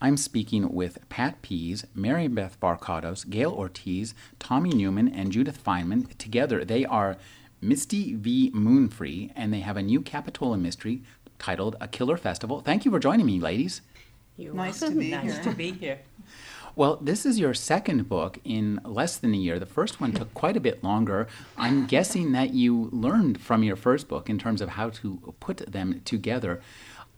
I'm speaking with Pat Pease, Mary Beth Barcados, Gayle Ortiz, Tommy Newman, and Judith Feynman. Together, they are Misty v. Moonfree, and they have a new Capitola mystery titled A Killer Festival. Thank you for joining me, ladies. You're Nice to be nice here. to be here. Well, this is your second book in less than a year. The first one took quite a bit longer. I'm guessing that you learned from your first book in terms of how to put them together.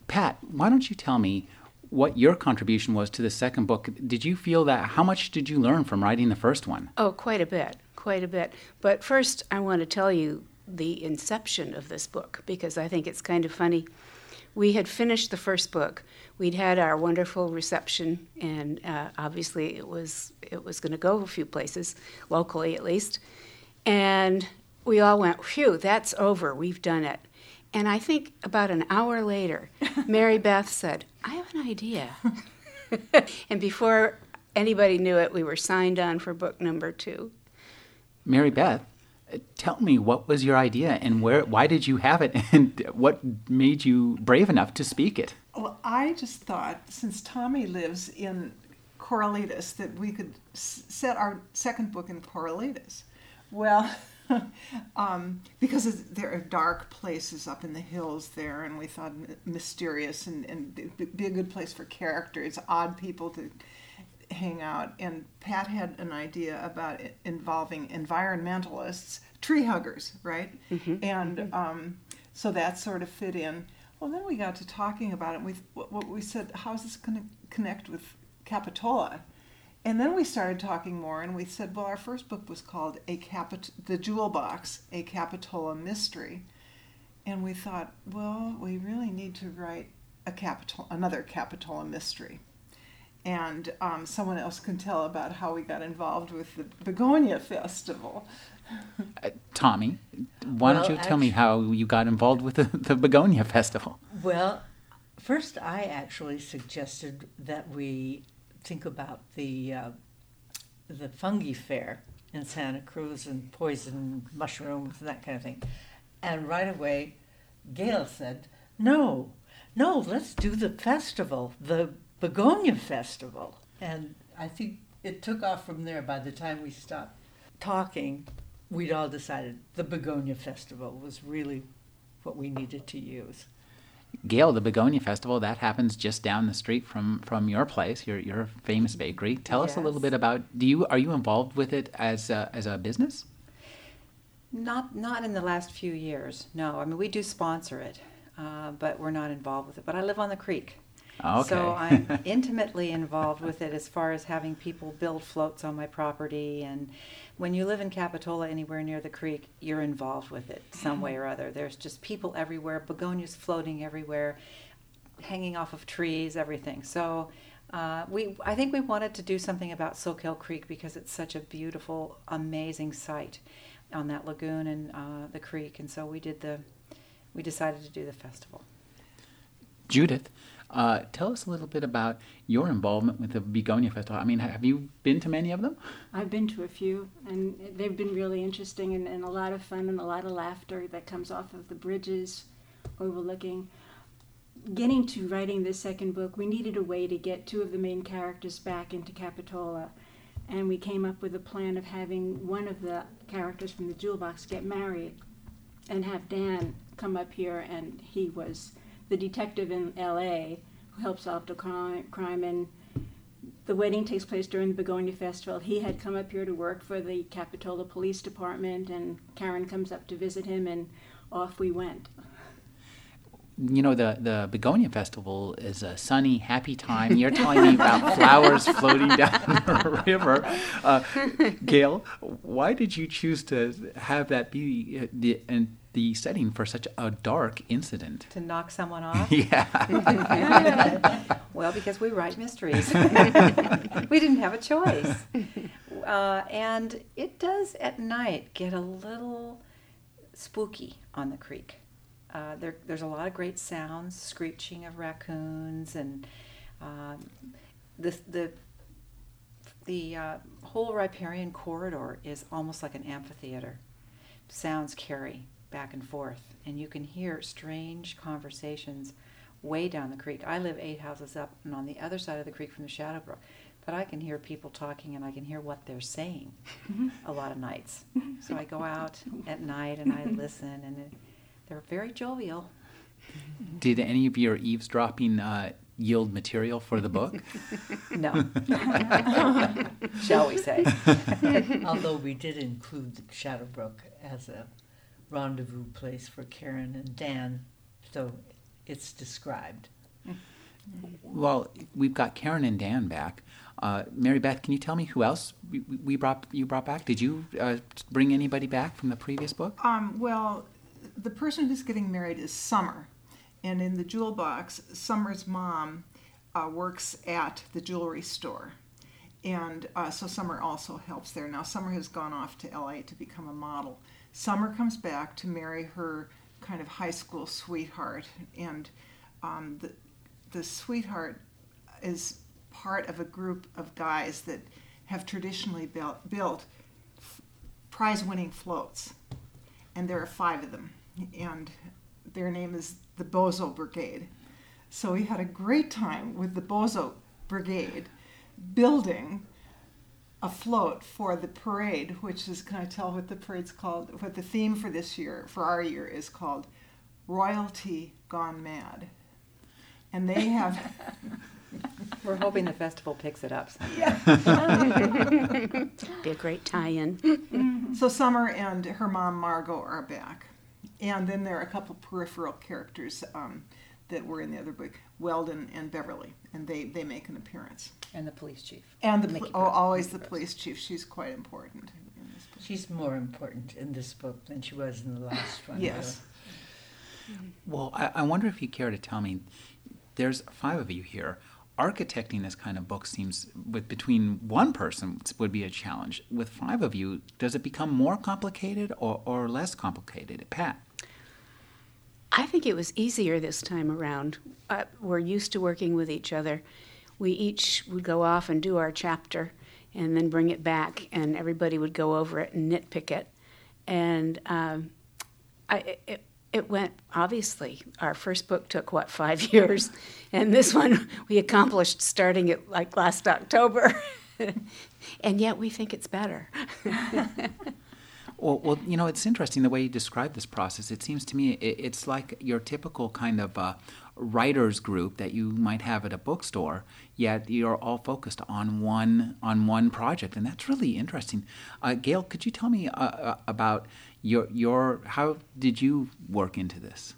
Pat, why don't you tell me what your contribution was to the second book? Did you feel that how much did you learn from writing the first one? Oh, quite a bit, quite a bit. But first, I want to tell you the inception of this book because I think it's kind of funny. We had finished the first book. We'd had our wonderful reception, and uh, obviously it was it was going to go a few places, locally at least. And we all went, "Phew, that's over. We've done it." And I think about an hour later, Mary Beth said, "I have an idea." and before anybody knew it, we were signed on for book number two. Mary Beth, uh, tell me what was your idea and where why did you have it and what made you brave enough to speak it? Well, I just thought since Tommy lives in Corralitos that we could s- set our second book in Corralitos. Well, um, because there are dark places up in the hills there, and we thought mysterious and, and be- a good place for characters, odd people to hang out. And Pat had an idea about involving environmentalists, tree huggers, right? And um, so that sort of fit in. Well, then we got to talking about it. We what we said, how's this going to connect with Capitola? And then we started talking more, and we said, well, our first book was called a Capit- the Jewel Box, a Capitola mystery, and we thought, well, we really need to write a Capitola, another Capitola mystery and um, someone else can tell about how we got involved with the Begonia Festival. Uh, Tommy, why don't Well, you tell me how you got involved with the, the Begonia Festival? Well, first I actually suggested that we think about the uh, the fungi fair in Santa Cruz and poison mushrooms and that kind of thing. And right away, Gayle said, "No, no, let's do the festival, the Begonia Festival." And I think it took off from there. By the time we stopped talking, we'd all decided the Begonia Festival was really what we needed to use. Gayle, the Begonia Festival, that happens just down the street from, from your place, your, your famous bakery. Tell us a little bit about, do you, are you involved with it as a, as a business? Not not in the last few years. No, I mean we do sponsor it, uh, but we're not involved with it. But I live on the creek, Okay. so I'm intimately involved with it as far as having people build floats on my property. And when you live in Capitola, anywhere near the creek, you're involved with it some way or other. There's just people everywhere, begonias floating everywhere, hanging off of trees, everything. So. Uh, we, I think we wanted to do something about Soquel Creek because it's such a beautiful, amazing site on that lagoon and uh, the creek, and so we did the, we decided to do the festival. Judith, uh, tell us a little bit about your involvement with the Begonia Festival. I mean, have you been to many of them? I've been to a few, and they've been really interesting and, and a lot of fun and a lot of laughter that comes off of the bridges overlooking. Getting to writing this second book, we needed a way to get two of the main characters back into Capitola, and we came up with a plan of having one of the characters from the Jewel Box get married and have Dan come up here, and he was the detective in L.A. who helps solve the crime, crime and the wedding takes place during the Begonia Festival. He had come up here to work for the Capitola Police Department, and Karen comes up to visit him, and off we went. You know, the, the Begonia Festival is a sunny, happy time. You're telling me about flowers floating down the river. Uh, Gayle, why did you choose to have that be uh, the, and the setting for such a dark incident? To knock someone off? Yeah. well, because we write mysteries. we didn't have a choice. Uh, and it does at night get a little spooky on the creek. Uh, there, there's a lot of great sounds, screeching of raccoons, and um, the the the uh, whole riparian corridor is almost like an amphitheater. Sounds carry back and forth, and you can hear strange conversations way down the creek. I live eight houses up and on the other side of the creek from the Shadowbrook, but I can hear people talking and I can hear what they're saying a lot of nights. So I go out at night and I listen, and it, they're very jovial. Did any of your eavesdropping uh, yield material for the book? No, shall we say? Although we did include Shadowbrook as a rendezvous place for Karen and Dan, so it's described. Well, we've got Karen and Dan back. Uh, Mary Beth, can you tell me who else we, we brought you brought back? Did you uh, bring anybody back from the previous book? Um, well, the person who's getting married is Summer. And in the jewel box, Summer's mom uh, works at the jewelry store. And uh, so Summer also helps there. Now, Summer has gone off to LA to become a model. Summer comes back to marry her kind of high school sweetheart. And um, the, the sweetheart is part of a group of guys that have traditionally built, built prize winning floats. And there are five of them. And their name is the Bozo Brigade. So we had a great time with the Bozo Brigade building a float for the parade, which is, can I tell what the parade's called? What the theme for this year, for our year, is called Royalty Gone Mad. And they have. We're hoping the festival picks it up. Yeah. Be a great tie-in. so Summer and her mom Margot are back, and then there are a couple peripheral characters um, that were in the other book, Weldon and Beverly, and they they make an appearance. And the police chief. And the Mickey pol- oh, Mouse. always the police chief. She's quite important in this book. She's more important in this book than she was in the last one. Yes. Mm-hmm. Well, I, I wonder if you care to tell me. There's five of you here. Architecting this kind of book seems, with between one person, would be a challenge. With five of you, does it become more complicated or, or less complicated? Pat. I think it was easier this time around. Uh, we're used to working with each other. We each would go off and do our chapter and then bring it back, and everybody would go over it and nitpick it. And um, I, it, it went, obviously, our first book took, what, five years? And this one we accomplished starting it like last October. and yet we think it's better. Well, well, you know, it's interesting the way you describe this process. It seems to me it, it's like your typical kind of uh, writers group that you might have at a bookstore. Yet you're all focused on one on one project, and that's really interesting. Uh, Gayle, could you tell me uh, uh, about your your how did you work into this?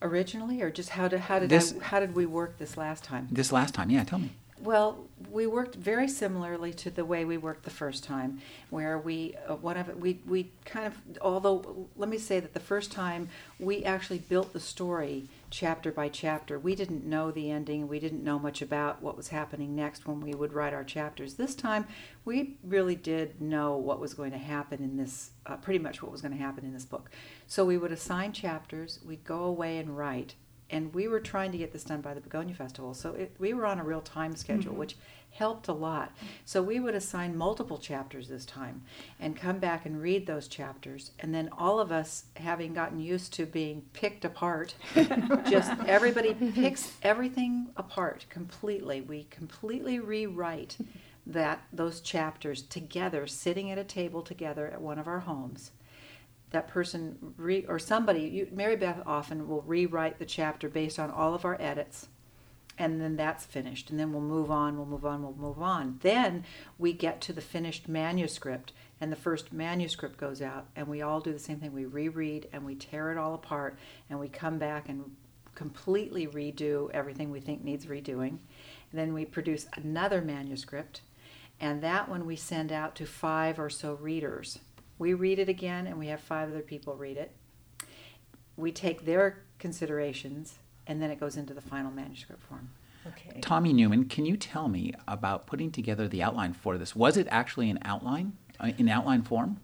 Originally, or just how did how did This- I, how did we work this last time? This last time, yeah, tell me. Well, we worked very similarly to the way we worked the first time, where we uh, one of we we kind of although let me say that the first time we actually built the story chapter by chapter. We didn't know the ending. We didn't know much about what was happening next when we would write our chapters. This time, we really did know what was going to happen in this, uh, pretty much what was going to happen in this book. So we would assign chapters. We'd go away and write and we were trying to get this done by the Begonia Festival, so it, we were on a real time schedule, Mm-hmm. which helped a lot. So we would assign multiple chapters this time and come back and read those chapters, and then all of us, having gotten used to being picked apart, just everybody picks everything apart completely. We completely rewrite that those chapters together, sitting at a table together at one of our homes that person re, or somebody you, mary beth often will rewrite the chapter based on all of our edits and then that's finished and then we'll move on we'll move on we'll move on. Then we get to the finished manuscript and the first manuscript goes out and we all do the same thing. We reread and we tear it all apart and we come back and completely redo everything we think needs redoing. And then we produce another manuscript and that one we send out to five or so readers we read it again and we have five other people read it. We take their considerations and then it goes into the final manuscript form. Okay. Tommy Newman, can you tell me about putting together the outline for this? Was it actually an outline, uh, in outline form?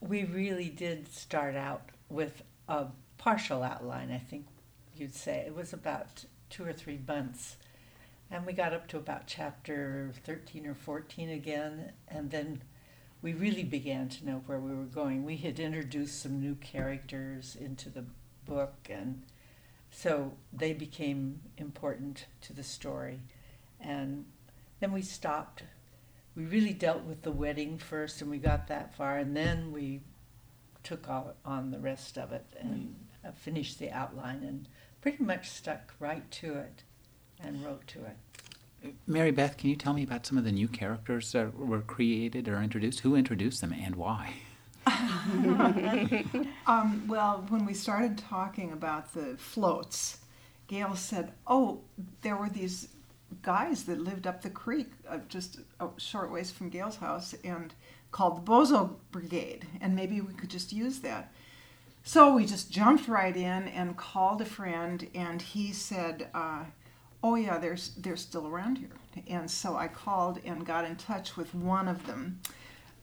We really did start out with a partial outline, I think you'd say. It was about two or three months. And we got up to about chapter 13 or 14 again, and then we really began to know where we were going. We had introduced some new characters into the book, and so they became important to the story. And then we stopped. We really dealt with the wedding first, and we got that far, and then we took on the rest of it and uh, finished the outline and pretty much stuck right to it and wrote to it. Mary Beth, can you tell me about some of the new characters that were created or introduced? Who introduced them and why? Um, well, when we started talking about the floats, Gayle said, "Oh, there were these guys that lived up the creek, uh, just a short ways from Gayle's house, and called the Bozo Brigade, and maybe we could just use that." So we just jumped right in and called a friend, and he said, uh, "Oh yeah, they're they're still around here." And so I called and got in touch with one of them,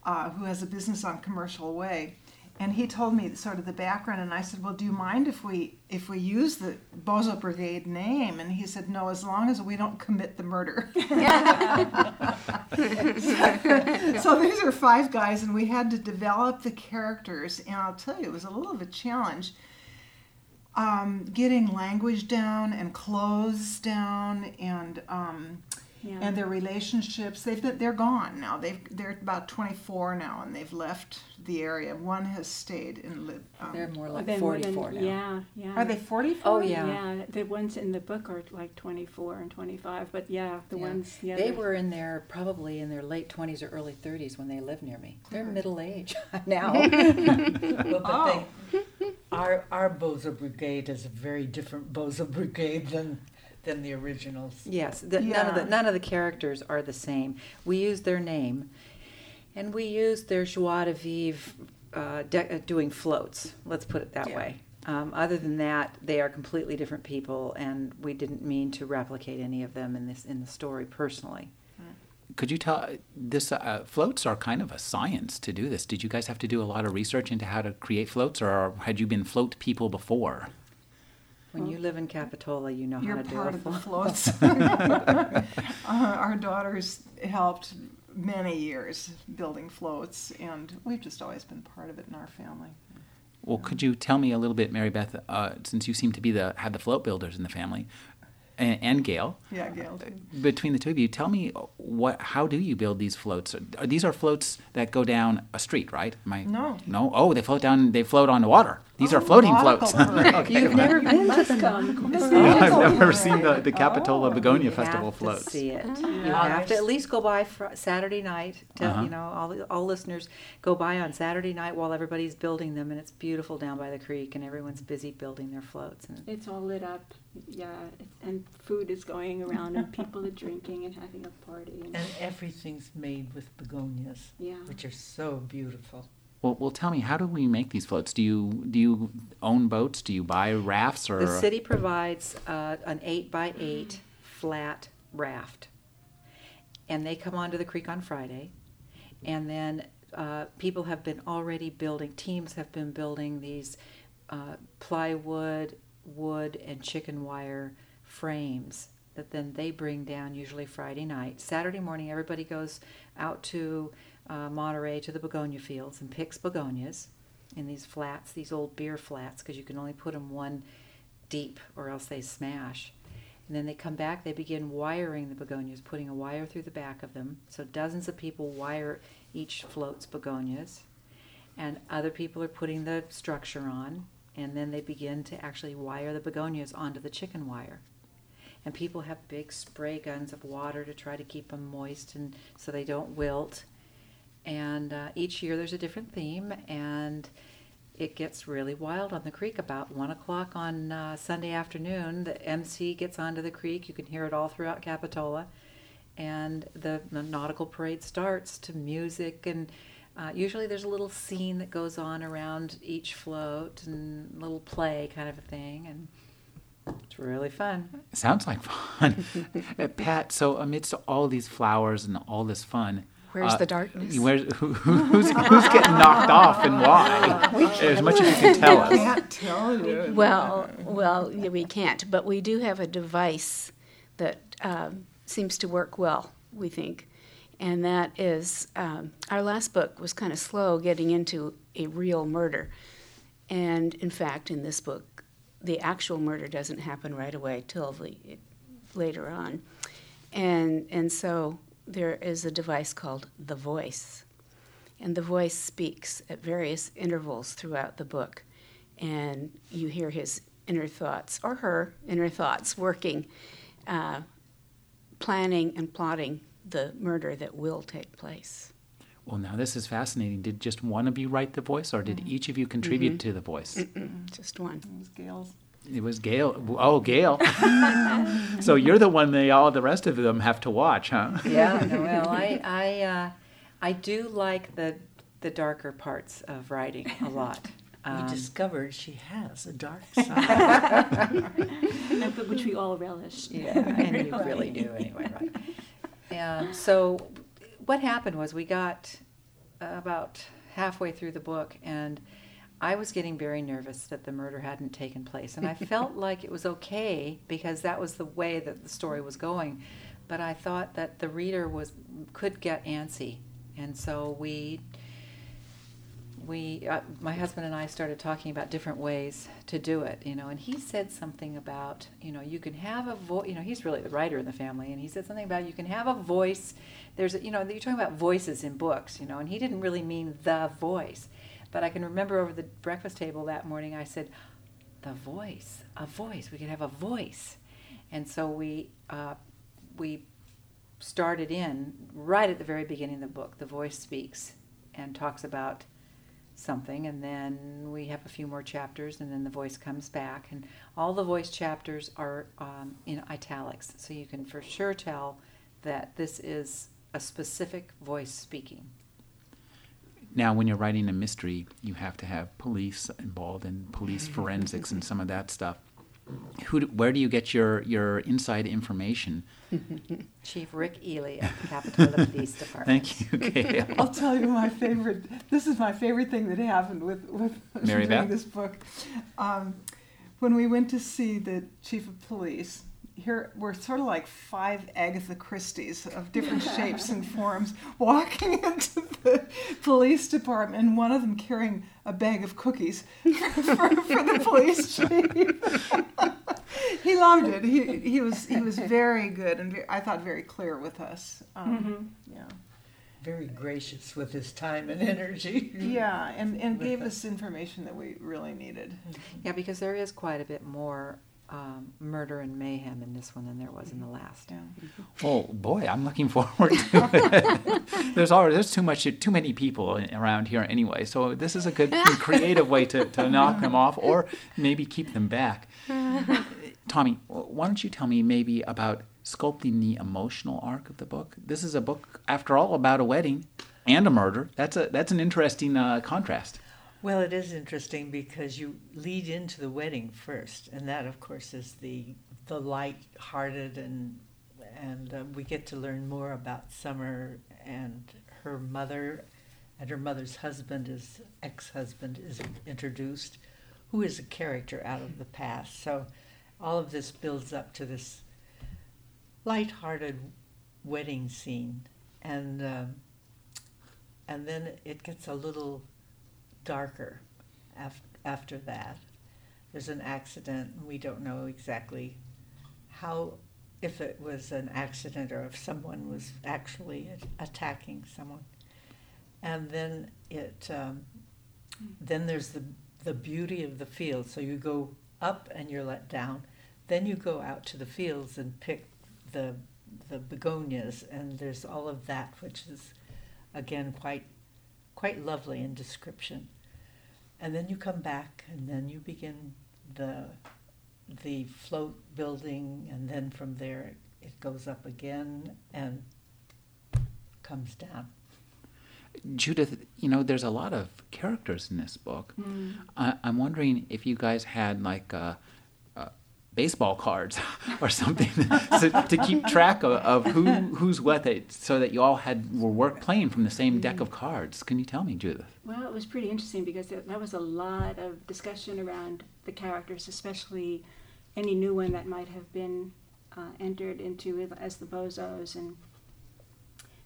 uh, who has a business on Commercial Way, and he told me sort of the background. And I said, "Well, do you mind if we if we use the Bozo Brigade name?" And he said, "No, as long as we don't commit the murder." so these are five guys, and we had to develop the characters. And I'll tell you, it was a little of a challenge. Um, getting language down and clothes down and um, Yeah. and their relationships they've been, they're gone now they've they're about 24 now and they've left the area one has stayed and lived um, They're more like Then more than- 44 now. Yeah, yeah. are they 44 Oh, yeah. Yeah, the ones in the book are like 24 and 25, but yeah, the Yeah. ones. Yeah, They were in their probably in their late 20s or early 30s when they lived near me. They're middle age now. Well, but Oh. they, our our Bozo Brigade is a very different Bozo Brigade than than the originals. yes, the, none of the none of the characters are the same. We use their name, and we use their joie de vivre, uh, de- uh, doing floats. Let's put it that Yeah. way. Um, other than that, they are completely different people, and we didn't mean to replicate any of them in this in the story personally. Could you tell this uh, floats are kind of a science to do this? Did you guys have to do a lot of research into how to create floats, or had you been float people before? When you live in Capitola, you know you're how to do part of the floats uh, our daughters helped many years building floats and we've just always been part of it in our family Well, could you tell me a little bit, Mary Beth, uh, since you seem to be the have the float builders in the family, and, and Gayle, yeah gayle too. between the two of you, tell me what how do you build these floats? Are, these are floats that go down a street, right? I, No. No. Oh, they float down. They float on the water. These are Oh, floating floats. okay. You've never been to the I've never seen the, the Capitola Oh, Begonia You Festival have floats. See it. You Yeah. have to at least go by fr- Saturday night. Tell Uh-huh. you know all all listeners go by on Saturday night while everybody's building them, and it's beautiful down by the creek, and everyone's busy building their floats. And It's all lit up, yeah, and food is going around, and people are drinking and having a party. And, And everything's made with begonias, yeah. which are so beautiful. Well, well, tell me, how do we make these floats? Do you do you own boats? Do you buy rafts or? the city provides uh, an eight by eight flat raft, and they come onto the creek on Friday, and then uh, people have been already building. Teams have been building these uh, plywood, wood, and chicken wire frames that then they bring down usually Friday night. Saturday morning, everybody goes out to uh, Monterey to the begonia fields and picks begonias in these flats, these old beer flats, because you can only put them one deep or else they smash. And then they come back, they begin wiring the begonias, putting a wire through the back of them. So dozens of people wire each float's begonias. And other people are putting the structure on. And then they begin to actually wire the begonias onto the chicken wire. And people have big spray guns of water to try to keep them moist and so they don't wilt. And uh, each year there's a different theme, and it gets really wild on the creek about one o'clock on uh, Sunday afternoon. The MC gets onto the creek. You can hear it all throughout Capitola, and the, the nautical parade starts to music and. Uh, usually there's a little scene that goes on around each float and little play kind of a thing and It's really fun. Sounds like fun. Uh, Pat, so amidst all these flowers and all this fun, Where's uh, the darkness? Where's, who, who's, who's getting knocked off and why? As much as you can tell us. Can't tell you. Well, well, yeah, we can't, but we do have a device that um, seems to work well, we think. And that is, um, our last book was kind of slow getting into a real murder. And in fact, in this book, the actual murder doesn't happen right away till the, later on. And, and so there is a device called the voice. And the voice speaks at various intervals throughout the book. And you hear his inner thoughts, or her inner thoughts, working, uh, planning and plotting the murder that will take place. Well, now this is fascinating. Did just one of you write the voice, or did each of you contribute to the voice? Just one. It was Gayle's. It was Gayle. Oh, Gayle. so you're the one they all the rest of them have to watch, huh? Yeah, no, well, I, I, uh, I do like the, the darker parts of writing a lot. We Um, discovered she has a dark side. But which we all relish. Yeah, and you really do anyway, right? Yeah. So, what happened was we got about halfway through the book, and I was getting very nervous that the murder hadn't taken place, and I felt like it was okay because that was the way that the story was going. But I thought that the reader was could get antsy, and so we we uh, my husband and I started talking about different ways to do it, you know, and he said something about, you know, you can have a voice, you know, he's really the writer in the family, and he said something about you can have a voice. There's, you know, you're talking about voices in books, you know, and he didn't really mean the voice, but I can remember over the breakfast table that morning, I said, the voice, a voice. We could have a voice, and so we uh, we started in right at the very beginning of the book. The voice speaks and talks about something and then we have a few more chapters and then the voice comes back and all the voice chapters are um, in italics so you can for sure tell that this is a specific voice speaking Now, when you're writing a mystery, you have to have police involved and police forensics and some of that stuff. Who, do, where do you get your, your inside information? chief rick ehle at the capitola police department Thank you, Gayle. I'll tell you my favorite. This is my favorite thing that happened with with Mary doing Beth? this book. Um, when we went to see the chief of police, here we're sort of like five Agatha Christie's of different shapes and forms walking into the police department, and one of them carrying a bag of cookies for, for, for the police chief. he loved it. He, he was he was very good and ve- I thought very clear with us. Um, Yeah. Very gracious with his time and energy. Yeah, and, and gave us information that we really needed. yeah because there is quite a bit more um, murder and mayhem in this one than there was in the last Yeah. Oh boy, I'm looking forward to it. there's already there's too much too many people around here anyway, so this is a good creative way to, to knock them off or maybe keep them back. Tommy, why don't you tell me maybe about sculpting the emotional arc of the book? This is a book, after all, about a wedding and a murder. That's a that's an interesting uh, contrast. Well, it is interesting because you lead into the wedding first, and that, of course, is the the light-hearted, and and uh, we get to learn more about Summer and her mother, and her mother's husband is ex-husband is introduced, who is a character out of the past. So, all of this builds up to this light-hearted wedding scene, and um, and then it gets a little darker af- after that. There's an accident, and we don't know exactly how, if it was an accident or if someone was actually attacking someone. And then it, um, then there's the the beauty of the field. So you go up and you're let down. Then you go out to the fields and pick the the begonias, and there's all of that, which is again quite quite lovely in description. And then you come back, and then you begin the the float building, and then from there it goes up again and comes down. Judith, you know, there's a lot of characters in this book. Hmm. I, I'm wondering if you guys had like a, a, baseball cards or something so, to keep track of, of who who's what they, so that you all had were work playing from the same deck of cards. Can you tell me judith? Well, it was pretty interesting because that was a lot of discussion around the characters, especially any new one that might have been uh, entered into as the Bozos and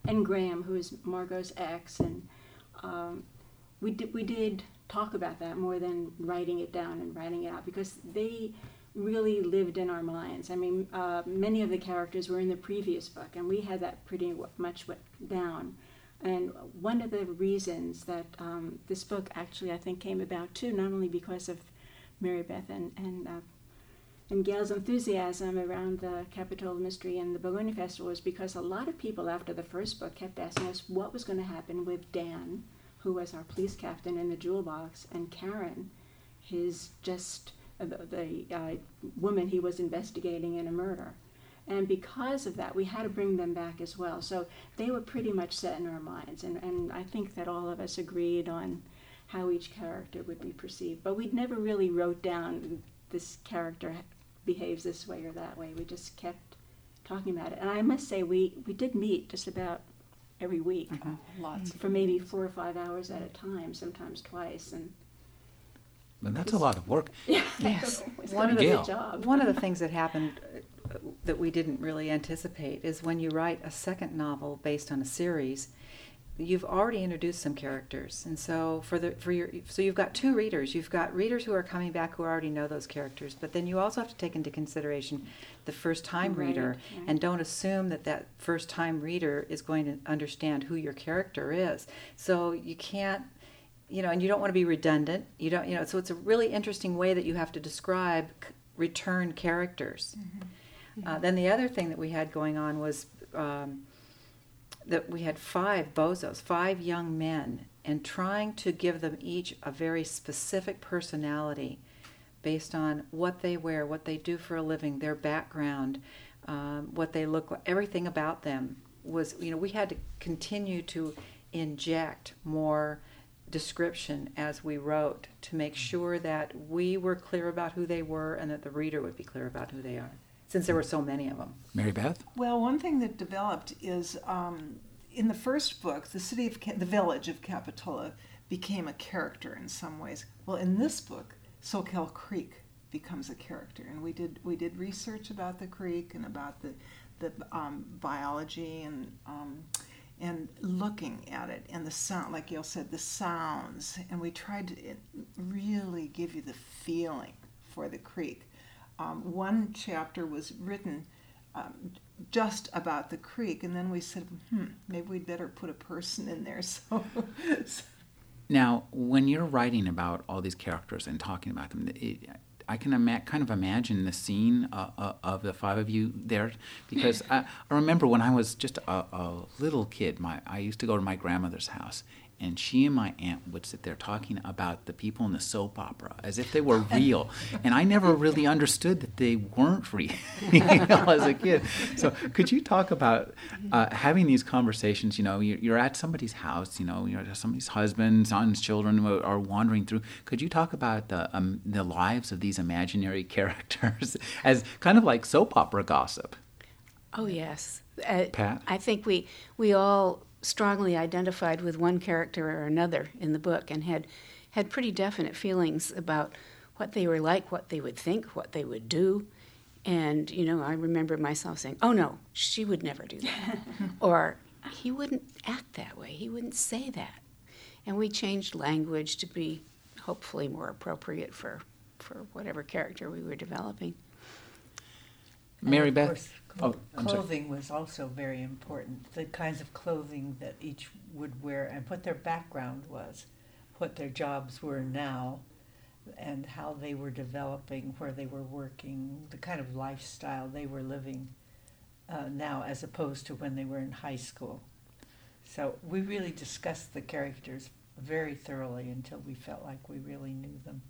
and Graham, who is Margot's ex, and um, we did we did talk about that more than writing it down and writing it out because they really lived in our minds. I mean, uh, many of the characters were in the previous book, and we had that pretty much down. And one of the reasons that um, this book actually, I think, came about too, not only because of Mary Beth and and, uh, and Gail's enthusiasm around the Capitola Mystery and the Begonia Festival, was because a lot of people after the first book kept asking us what was going to happen with Dan, who was our police captain in the jewel box, and Karen, his just the, the uh, woman he was investigating in a murder. And because of that, we had to bring them back as well. So they were pretty much set in our minds. And, and I think that all of us agreed on how each character would be perceived. But we'd never really wrote down this character behaves this way or that way. We just kept talking about it. And I must say, we, we did meet just about every week Lots. for maybe four or five hours at a time, sometimes twice. And but that's a lot of work Yes. One of of a Gayle. good job. One of the things that happened uh, that we didn't really anticipate is when you write a second novel based on a series, you've already introduced some characters, and so for the for your so you've got two readers. You've got readers who are coming back who already know those characters, but then you also have to take into consideration the first time Right, reader, right. and don't assume that that first time reader is going to understand who your character is. So you can't you know, and you don't want to be redundant. You don't, you know, so it's a really interesting way that you have to describe c- return characters. Uh, then the other thing that we had going on was um, that we had five bozos, five young men, and trying to give them each a very specific personality based on what they wear, what they do for a living, their background, um, what they look like, everything about them was, you know, we had to continue to inject more description as we wrote to make sure that we were clear about who they were and that the reader would be clear about who they are, since there were so many of them. mary beth Well, one thing that developed is um, in the first book, the city of Ca- the village of Capitola became a character in some ways. Well, in this book, Soquel Creek becomes a character, and we did we did research about the creek and about the the um, biology and um, and looking at it and the sound, like Gayle said, the sounds, and we tried to really give you the feeling for the creek. Um, one chapter was written um, just about the creek, and then we said, hmm, maybe we'd better put a person in there. So, so Now, when you're writing about all these characters and talking about them, it, I can ima- kind of imagine the scene uh, uh, of the five of you there, because I, I remember when I was just a, a little kid, my I used to go to my grandmother's house, and she and my aunt would sit there talking about the people in the soap opera as if they were real, and I never really understood that they weren't real you know, as a kid. So, could you talk about uh, having these conversations? You know, you're, you're at somebody's house. You know, you're somebody's husband, sons, children are wandering through. Could you talk about the um, the lives of these imaginary characters as kind of like soap opera gossip? Oh yes, uh, Pat? I think we we all strongly identified with one character or another in the book, and had had pretty definite feelings about what they were like, what they would think, what they would do. And you know, I remember myself saying, "Oh no, she would never do that," or he wouldn't act that way. He wouldn't say that. And we changed language to be hopefully more appropriate for for whatever character we were developing. Mary Beth? course, Oh, clo- sorry. clothing was also very important. The kinds of clothing that each would wear and what their background was, what their jobs were now, and how they were developing, where they were working, the kind of lifestyle they were living uh, now as opposed to when they were in high school. So we really discussed the characters very thoroughly until we felt like we really knew them.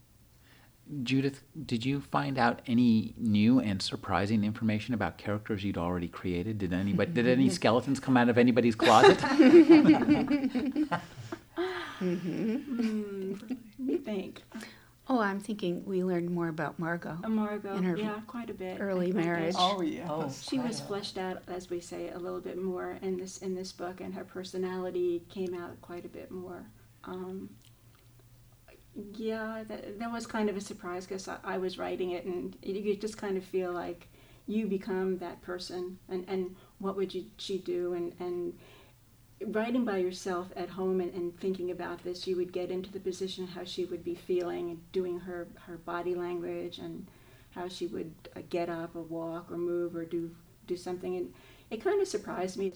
Judith, did you find out any new and surprising information about characters you'd already created? Did anybody did any skeletons come out of anybody's closet? Hmm, let me think. Oh, I'm thinking we learned more about Margot. Uh, Margot, In her yeah, quite a bit. early I think that marriage. Oh, yeah. Oh, she was fleshed out, as we say, a little bit more in this in this book, and her personality came out quite a bit more. Um, yeah, that, that was kind of a surprise because I, I was writing it, and you you just kind of feel like you become that person, and, and what would you she do, and and writing by yourself at home and, and thinking about this, you would get into the position of how she would be feeling doing her her body language and how she would uh, get up or walk or move or do do something, and it kind of surprised me.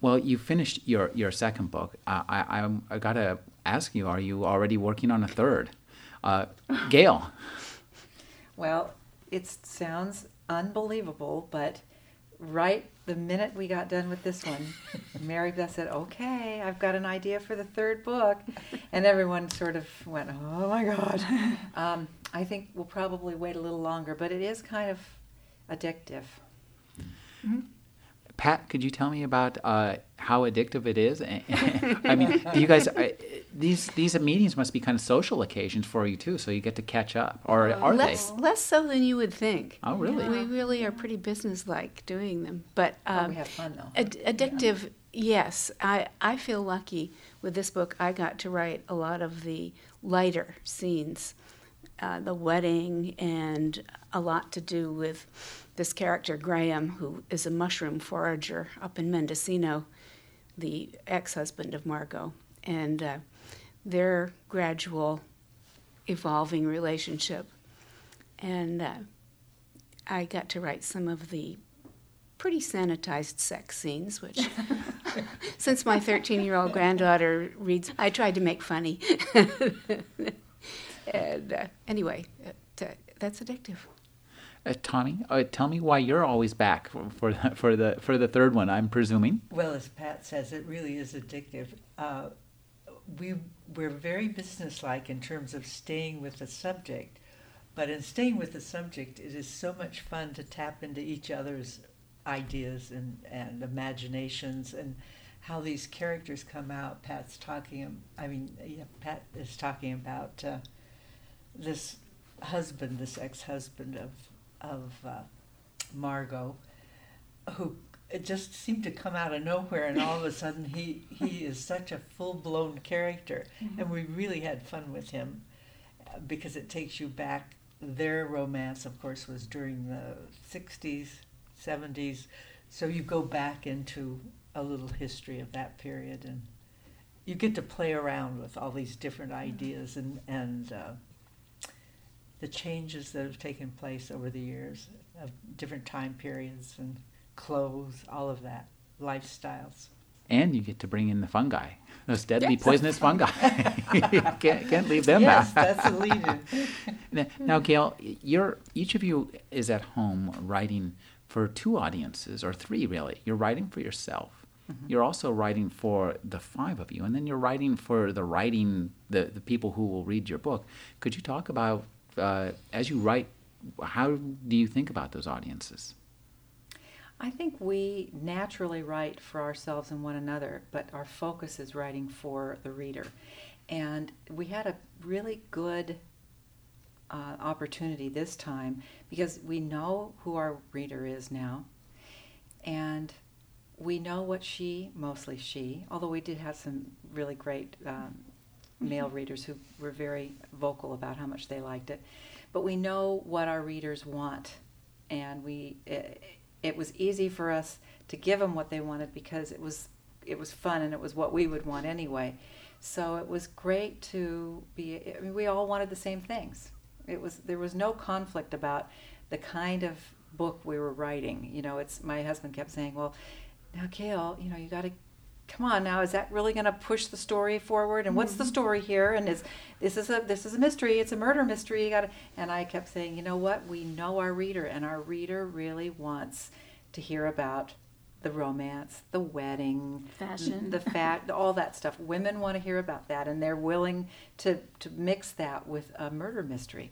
Well, you finished your, your second book. Uh, I, I, I got to ask you, are you already working on a third? Uh, Gayle, Well, it sounds unbelievable, but right the minute we got done with this one, Mary Beth said, "Okay, I've got an idea for the third book," and everyone sort of went, "Oh my God!" Um, I think we'll probably wait a little longer, but it is kind of addictive. Pat, could you tell me about uh, how addictive it is? I mean, do you guys I, these these meetings must be kind of social occasions for you too, so you get to catch up, or are less they? less so than you would think. Oh, really? We really are pretty businesslike doing them, but But um, we have fun though. Ad- addictive, yes. I, I feel lucky with this book. I got to write a lot of the lighter scenes, uh, the wedding, and a lot to do with this character, Graham, who is a mushroom forager up in Mendocino, the ex husband of Margot, and uh, their gradual evolving relationship. And uh, I got to write some of the pretty sanitized sex scenes, which, since my 13 year old granddaughter reads, I tried to make funny. and uh, anyway, it, uh, that's addictive. Uh, Tommy, uh, tell me why you're always back for, for the, for the for the third one. I'm presuming. Well, as Pat says, it really is addictive. Uh, we we're very businesslike in terms of staying with the subject, but in staying with the subject, it is so much fun to tap into each other's ideas and, and imaginations and how these characters come out. Pat's talking. I mean, yeah, Pat is talking about uh, this husband, this ex-husband of of uh, Margot, who it just seemed to come out of nowhere, and all of a sudden he he is such a full blown character, and we really had fun with him because it takes you back. Their romance, of course, was during the '60s, '70s, so you go back into a little history of that period, and you get to play around with all these different ideas and and. Uh, the changes that have taken place over the years of different time periods and clothes, all of that, lifestyles. And you get to bring in the fungi, those deadly Yes. poisonous fungi. can't, can't leave them yes, out. that's a lead-in. Now- Now, Gayle, you're each of you is at home writing for two audiences or three, really. You're writing for yourself. You're also writing for the five of you, and then you're writing for the writing the the people who will read your book. Could you talk about uh, as you write? How do you think about those audiences? I think we naturally write for ourselves and one another, but our focus is writing for the reader. And we had a really good uh, opportunity this time because we know who our reader is now, and we know what she, mostly she, although we did have some really great um, male readers who were very vocal about how much they liked it, but we know what our readers want, and we. It, it was easy for us to give them what they wanted because it was it was fun and it was what we would want anyway. So it was great to be. I mean, we all wanted the same things. It was there was no conflict about the kind of book we were writing. You know, it's my husband kept saying, "Well, now Gayle, you know, you got to." Come on now, is that really going to push the story forward? And what's the mm-hmm. story here? And is this is a this is a mystery? It's a murder mystery. You got to. And I kept saying, you know what? We know our reader, and our reader really wants to hear about the romance, the wedding, Fashion. the fat, all that stuff. Women want to hear about that, and they're willing to to mix that with a murder mystery.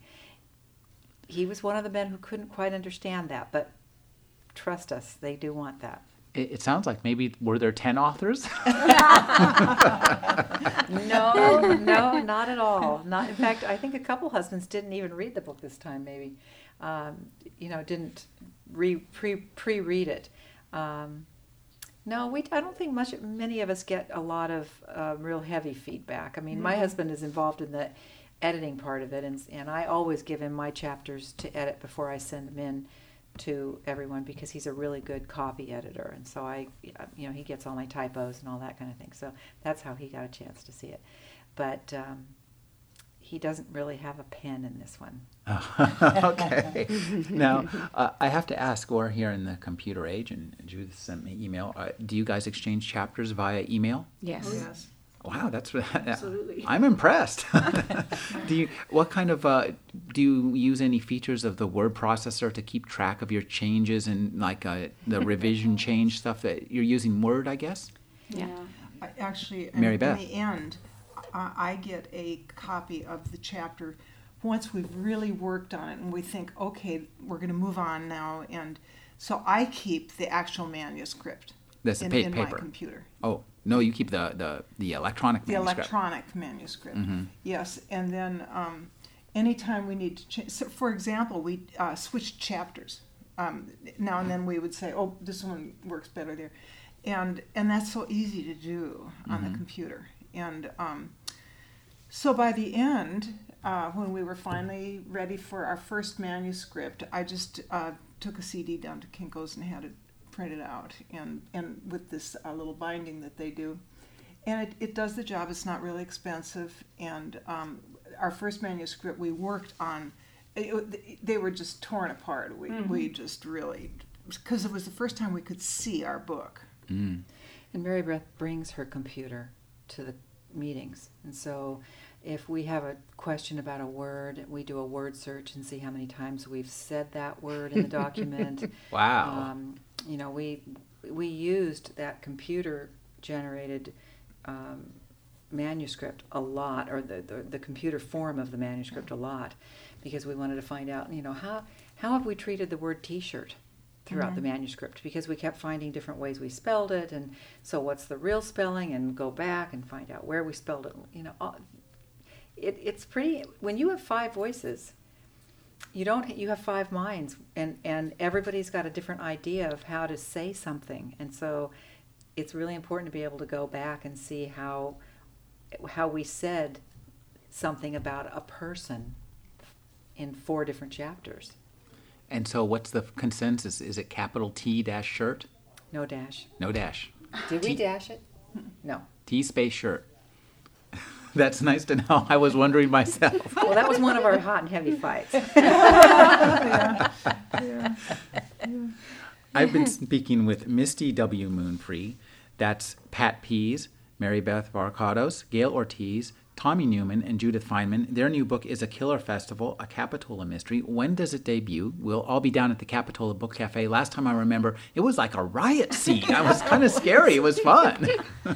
He was one of the men who couldn't quite understand that, but trust us, they do want that. It, it sounds like maybe were there ten authors? No, no, not at all. Not in fact, I think a couple husbands didn't even read the book this time. Maybe, um, you know, didn't re pre pre read it. Um, no, we. I don't think much. Many of us get a lot of uh, real heavy feedback. I mean, my husband is involved in the editing part of it, and and I always give him my chapters to edit before I send them in to everyone because he's a really good copy editor, and so I, you know, he gets all my typos and all that kind of thing. So that's how he got a chance to see it, but um, he doesn't really have a pen in this one. okay. now, uh, I have to ask, we're here in the computer age, and Judith sent me email. Uh, do you guys exchange chapters via email? Yes. Yes. Wow, that's Absolutely. I'm impressed. do you? What kind of? Uh, do you use any features of the word processor to keep track of your changes and like uh, the revision change stuff that you're using Word? I guess. Yeah. I- Actually, in, Mary in Beth. the end, I, I get a copy of the chapter once we've really worked on it and we think, okay, we're going to move on now. And so I keep the actual manuscript That's the in, pa- in my paper. computer. Oh no, you keep the the, the electronic manuscript. The manuscript. electronic manuscript, Mhm. yes. And then um, anytime we need to change, so for example, we uh, switched chapters. Um, now and then we would say, oh, this one works better there. And, and that's so easy to do on the computer. And um, so by the end, uh, when we were finally ready for our first manuscript, I just uh, took a CD down to Kinko's and had it printed out, and and with this uh, little binding that they do, and it, it does the job. It's not really expensive, and um, our first manuscript we worked on, it, they were just torn apart. We we just really because it was the first time we could see our book. Mm. And Mary Beth brings her computer to the meetings. And so if we have a question about a word, we do a word search and see how many times we've said that word in the document. Wow. Um, you know, we we used that computer generated um, manuscript a lot, or the, the the computer form of the manuscript a lot, because we wanted to find out, you know, how how have we treated the word T-shirt throughout the manuscript? Because we kept finding different ways we spelled it, and so what's the real spelling, and go back and find out where we spelled it. You know, all- it, it's pretty when you have five voices you don't you have five minds and and everybody's got a different idea of how to say something and so it's really important to be able to go back and see how how we said something about a person in four different chapters And so, what's the consensus? Is it capital T dash shirt? no dash No dash. did we dash it no T space shirt. That's nice to know. I was wondering myself. well that was one of our hot and heavy fights I've been speaking with Misty W. Moonfree. That's Pat Pease, Mary Beth Varkados, Gayle Ortiz, Tommy Newman, and Judith Feynman. Their new book is A Killer Festival, a Capitola mystery. When does it debut? We'll all be down at the Capitola Book Cafe. Last time I remember, it was like a riot scene. I was kind of scary. It was fun.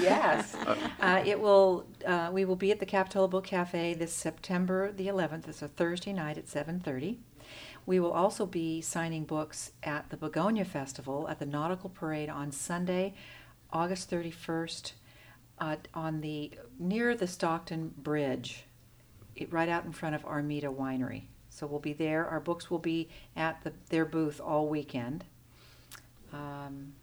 yes. Uh, it will. Uh, we will be at the Capitola Book Cafe this September the 11th. It's a Thursday night at 7:30. We will also be signing books at the Begonia Festival at the Nautical Parade on Sunday, August 31st, uh, on the near the Stockton Bridge, it, right out in front of Armida Winery. So we'll be there. Our books will be at the, their booth all weekend. Um,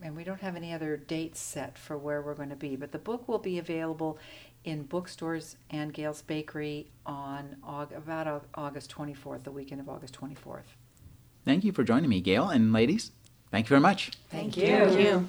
and we don't have any other dates set for where we're going to be, but the book will be available in bookstores and Gayle's Bakery on Aug- about August 24th, the weekend of August 24th. Thank you for joining me, Gayle and ladies. Thank you very much. Thank, Thank you.